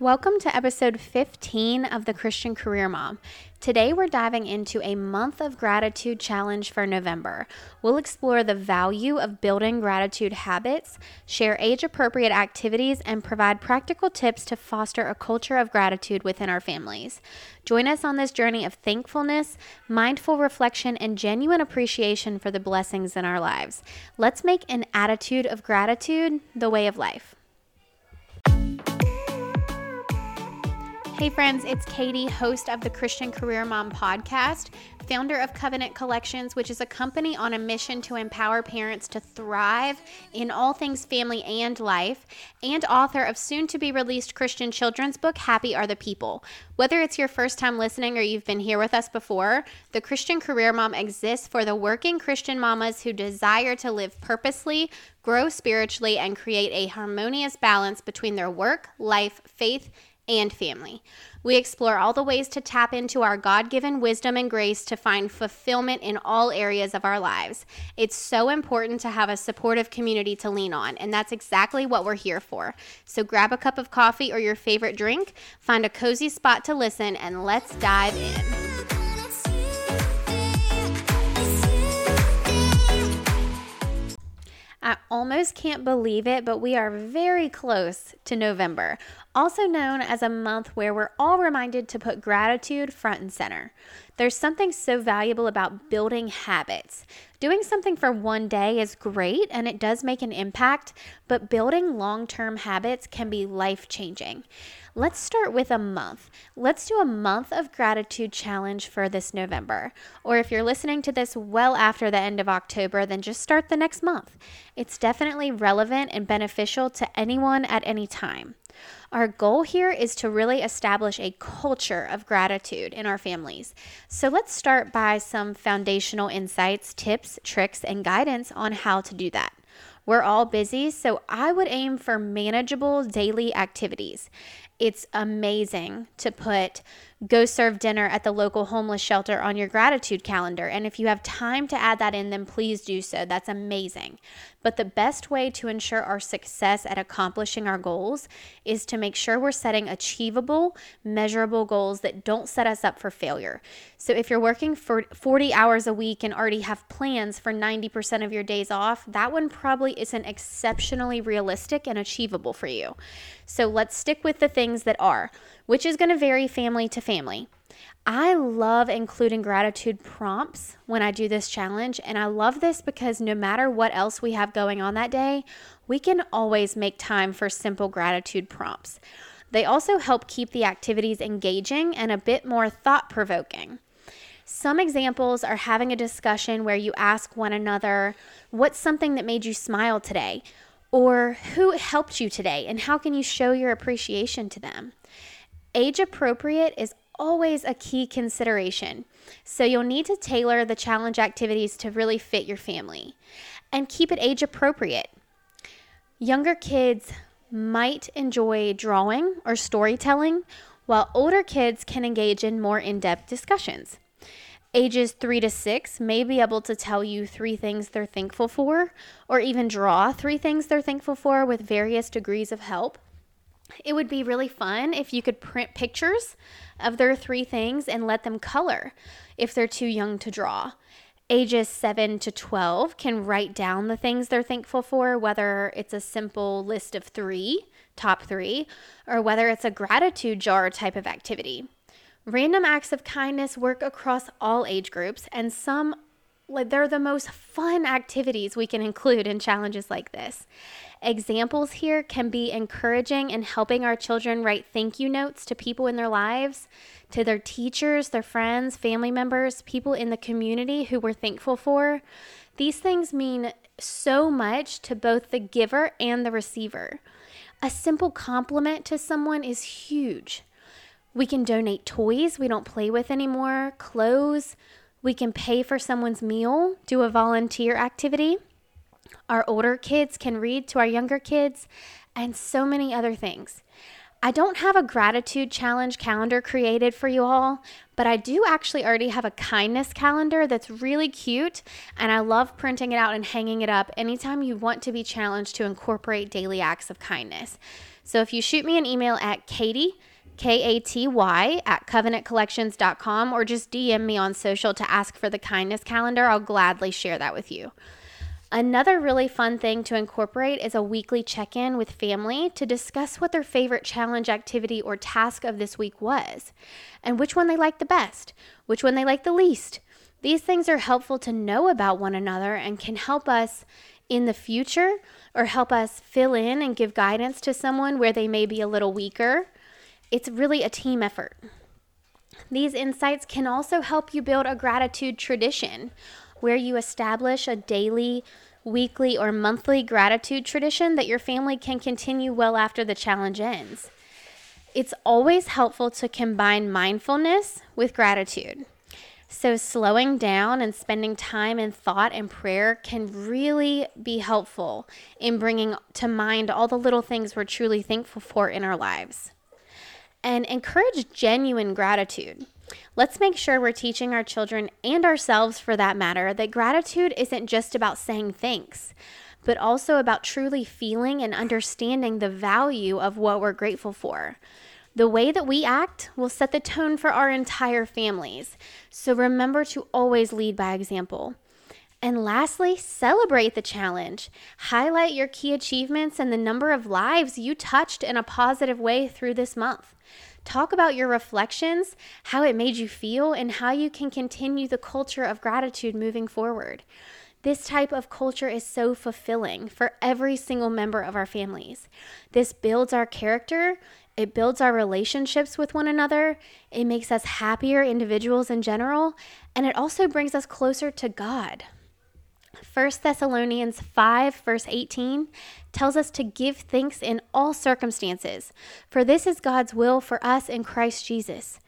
Welcome to episode 15 of The Christian Career Mom. Today we're diving into a month of gratitude challenge for November. We'll explore the value of building gratitude habits, share age appropriate activities, and provide practical tips to foster a culture of gratitude within our families. Join us on this journey of thankfulness, mindful reflection, and genuine appreciation for the blessings in our lives. Let's make an attitude of gratitude the way of life. Hey, friends, it's Katy, host of the Christian Career Mom podcast, founder of Covenant Collections, which is a company on a mission to empower parents to thrive in all things family and life, and author of soon to be released Christian children's book, Happy Are the People. Whether it's your first time listening or you've been here with us before, the Christian Career Mom exists for the working Christian mamas who desire to live purposely, grow spiritually, and create a harmonious balance between their work, life, faith, family. We explore all the ways to tap into our God given wisdom and grace to find fulfillment in all areas of our lives. It's so important to have a supportive community to lean on, and that's exactly what we're here for. So grab a cup of coffee or your favorite drink, find a cozy spot to listen, and let's dive in. I almost can't believe it, but we are very close to November, also known as a month where we're all reminded to put gratitude front and center. There's something so valuable about building habits. Doing something for one day is great and it does make an impact, but building long term habits can be life changing. Let's start with a month. Let's do a month of gratitude challenge for this November. Or if you're listening to this well after the end of October, then just start the next month. It's definitely relevant and beneficial to anyone at any time. Our goal here is to really establish a culture of gratitude in our families. So let's start by some foundational insights, tips, tricks, and guidance on how to do that. We're all busy, so I would aim for manageable daily activities it's amazing to put go serve dinner at the local homeless shelter on your gratitude calendar. And if you have time to add that in, then please do so. That's amazing. But the best way to ensure our success at accomplishing our goals is to make sure we're setting achievable, measurable goals that don't set us up for failure. So if you're working for 40 hours a week and already have plans for 90% of your days off, that one probably isn't exceptionally realistic and achievable for you. So let's stick with the things that are which is going to vary family to family. I love including gratitude prompts when I do this challenge, and I love this because no matter what else we have going on that day, we can always make time for simple gratitude prompts. They also help keep the activities engaging and a bit more thought provoking. Some examples are having a discussion where you ask one another, What's something that made you smile today? Or who helped you today, and how can you show your appreciation to them? Age appropriate is always a key consideration. So you'll need to tailor the challenge activities to really fit your family and keep it age appropriate. Younger kids might enjoy drawing or storytelling, while older kids can engage in more in depth discussions. Ages three to six may be able to tell you three things they're thankful for, or even draw three things they're thankful for with various degrees of help. It would be really fun if you could print pictures of their three things and let them color if they're too young to draw. Ages 7 to 12 can write down the things they're thankful for, whether it's a simple list of three, top three, or whether it's a gratitude jar type of activity. Random acts of kindness work across all age groups, and some like they're the most fun activities we can include in challenges like this. Examples here can be encouraging and helping our children write thank you notes to people in their lives, to their teachers, their friends, family members, people in the community who we're thankful for. These things mean so much to both the giver and the receiver. A simple compliment to someone is huge. We can donate toys we don't play with anymore, clothes. We can pay for someone's meal, do a volunteer activity. Our older kids can read to our younger kids, and so many other things. I don't have a gratitude challenge calendar created for you all, but I do actually already have a kindness calendar that's really cute, and I love printing it out and hanging it up anytime you want to be challenged to incorporate daily acts of kindness. So if you shoot me an email at Katy, K A T Y, at covenantcollections.com or just DM me on social to ask for the kindness calendar, I'll gladly share that with you. Another really fun thing to incorporate is a weekly check in with family to discuss what their favorite challenge, activity, or task of this week was, and which one they liked the best, which one they liked the least. These things are helpful to know about one another and can help us in the future or help us fill in and give guidance to someone where they may be a little weaker. It's really a team effort. These insights can also help you build a gratitude tradition where you establish a daily, weekly, or monthly gratitude tradition that your family can continue well after the challenge ends. It's always helpful to combine mindfulness with gratitude. So, slowing down and spending time in thought and prayer can really be helpful in bringing to mind all the little things we're truly thankful for in our lives. And encourage genuine gratitude. Let's make sure we're teaching our children and ourselves, for that matter, that gratitude isn't just about saying thanks, but also about truly feeling and understanding the value of what we're grateful for. The way that we act will set the tone for our entire families. So remember to always lead by example. And lastly, celebrate the challenge. Highlight your key achievements and the number of lives you touched in a positive way through this month. Talk about your reflections, how it made you feel, and how you can continue the culture of gratitude moving forward. This type of culture is so fulfilling for every single member of our families. This builds our character, it builds our relationships with one another, it makes us happier individuals in general, and it also brings us closer to God. 1 Thessalonians 5, verse 18, tells us to give thanks in all circumstances, for this is God's will for us in Christ Jesus.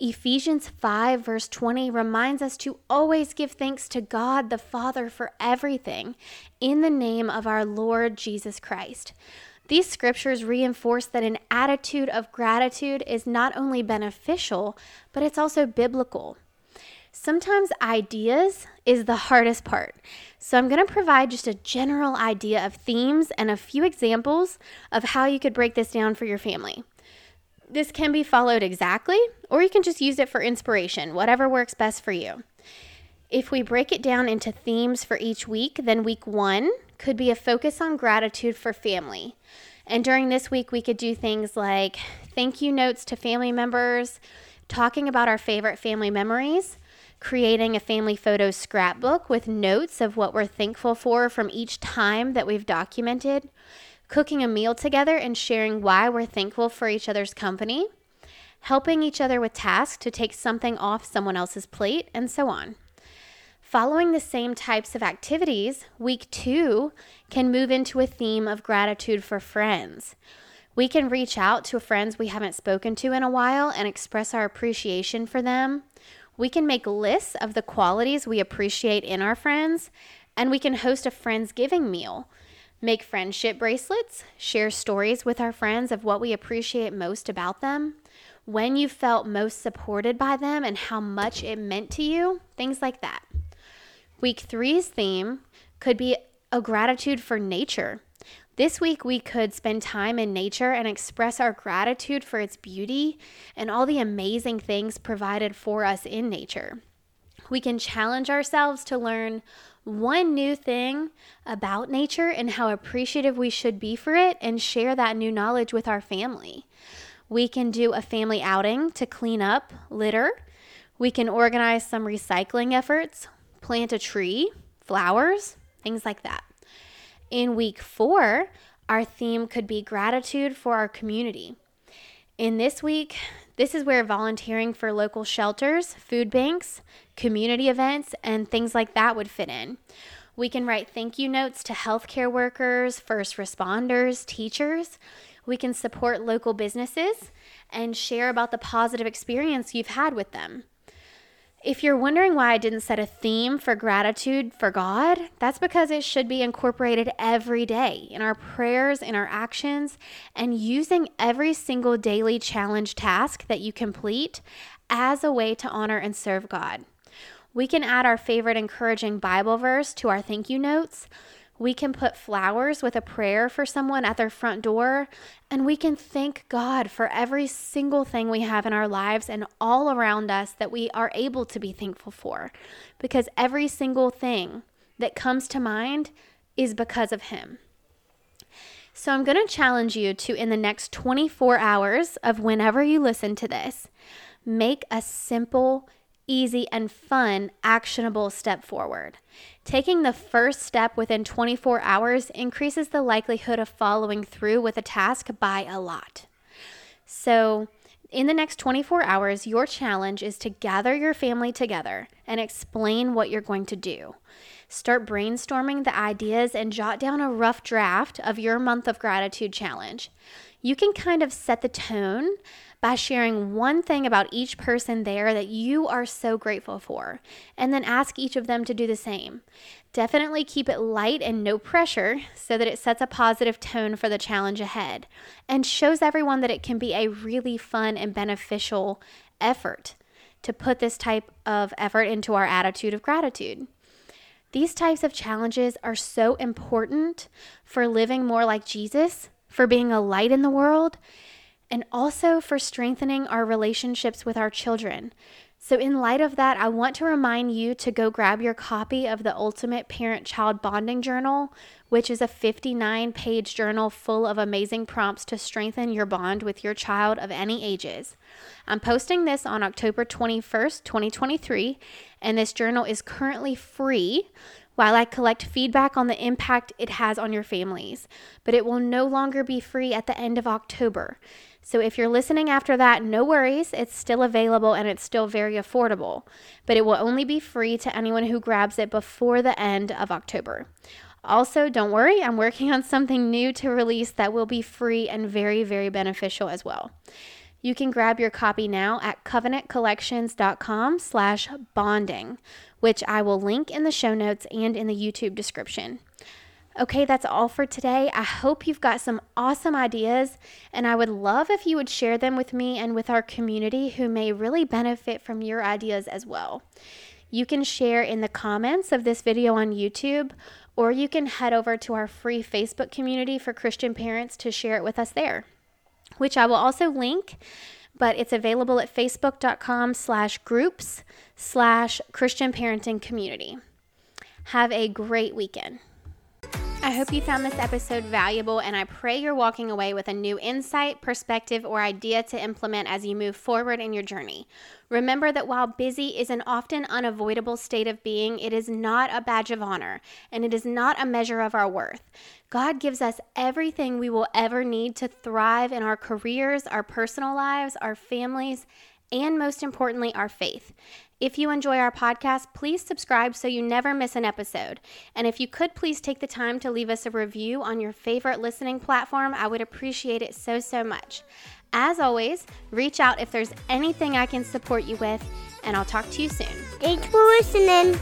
Ephesians 5, verse 20 reminds us to always give thanks to God the Father for everything in the name of our Lord Jesus Christ. These scriptures reinforce that an attitude of gratitude is not only beneficial, but it's also biblical. Sometimes ideas is the hardest part. So I'm going to provide just a general idea of themes and a few examples of how you could break this down for your family. This can be followed exactly, or you can just use it for inspiration, whatever works best for you. If we break it down into themes for each week, then week one could be a focus on gratitude for family. And during this week, we could do things like thank you notes to family members, talking about our favorite family memories, creating a family photo scrapbook with notes of what we're thankful for from each time that we've documented, cooking a meal together and sharing why we're thankful for each other's company, helping each other with tasks to take something off someone else's plate, and so on. Following the same types of activities, week two can move into a theme of gratitude for friends. We can reach out to friends we haven't spoken to in a while and express our appreciation for them. We can make lists of the qualities we appreciate in our friends, and we can host a Friendsgiving meal. Make friendship bracelets, share stories with our friends of what we appreciate most about them, when you felt most supported by them, and how much it meant to you, things like that. Week three's theme could be a gratitude for nature. This week, we could spend time in nature and express our gratitude for its beauty and all the amazing things provided for us in nature. We can challenge ourselves to learn one new thing about nature and how appreciative we should be for it and share that new knowledge with our family. We can do a family outing to clean up litter. We can organize some recycling efforts, plant a tree, flowers, things like that. In week four, our theme could be gratitude for our community. In this week, this is where volunteering for local shelters, food banks, community events, and things like that would fit in. We can write thank you notes to healthcare workers, first responders, teachers. We can support local businesses and share about the positive experience you've had with them. If you're wondering why I didn't set a theme for gratitude for God, that's because it should be incorporated every day in our prayers, in our actions, and using every single daily challenge task that you complete as a way to honor and serve God. We can add our favorite encouraging Bible verse to our thank you notes. We can put flowers with a prayer for someone at their front door, and we can thank God for every single thing we have in our lives and all around us that we are able to be thankful for. Because every single thing that comes to mind is because of Him. So I'm going to challenge you to, in the next 24 hours of whenever you listen to this, make a simple, easy, and fun, actionable step forward. Taking the first step within 24 hours increases the likelihood of following through with a task by a lot. So, in the next 24 hours, your challenge is to gather your family together and explain what you're going to do. Start brainstorming the ideas and jot down a rough draft of your month of gratitude challenge. You can kind of set the tone by sharing one thing about each person there that you are so grateful for, and then ask each of them to do the same. Definitely keep it light and no pressure so that it sets a positive tone for the challenge ahead and shows everyone that it can be a really fun and beneficial effort to put this type of effort into our attitude of gratitude. These types of challenges are so important for living more like Jesus, for being a light in the world, and also for strengthening our relationships with our children. So, in light of that, I want to remind you to go grab your copy of the Ultimate Parent Child Bonding Journal, which is a 59 page journal full of amazing prompts to strengthen your bond with your child of any ages. I'm posting this on October 21st, 2023, and this journal is currently free while I collect feedback on the impact it has on your families, but it will no longer be free at the end of October. So if you're listening after that, no worries. It's still available and it's still very affordable, but it will only be free to anyone who grabs it before the end of October. Also, don't worry, I'm working on something new to release that will be free and very, very beneficial as well. You can grab your copy now at covenantcollections.com slash bonding, which I will link in the show notes and in the YouTube description. Okay, that's all for today. I hope you've got some awesome ideas, and I would love if you would share them with me and with our community who may really benefit from your ideas as well. You can share in the comments of this video on YouTube, or you can head over to our free Facebook community for Christian parents to share it with us there, which I will also link but it's available at facebook.com slash groups slash christian parenting community have a great weekend I hope you found this episode valuable, and I pray you're walking away with a new insight, perspective, or idea to implement as you move forward in your journey. Remember that while busy is an often unavoidable state of being, it is not a badge of honor, and it is not a measure of our worth. God gives us everything we will ever need to thrive in our careers, our personal lives, our families, and most importantly, our faith. If you enjoy our podcast, please subscribe so you never miss an episode. And if you could please take the time to leave us a review on your favorite listening platform, I would appreciate it so, so much. As always, reach out if there's anything I can support you with, and I'll talk to you soon. Thanks for listening.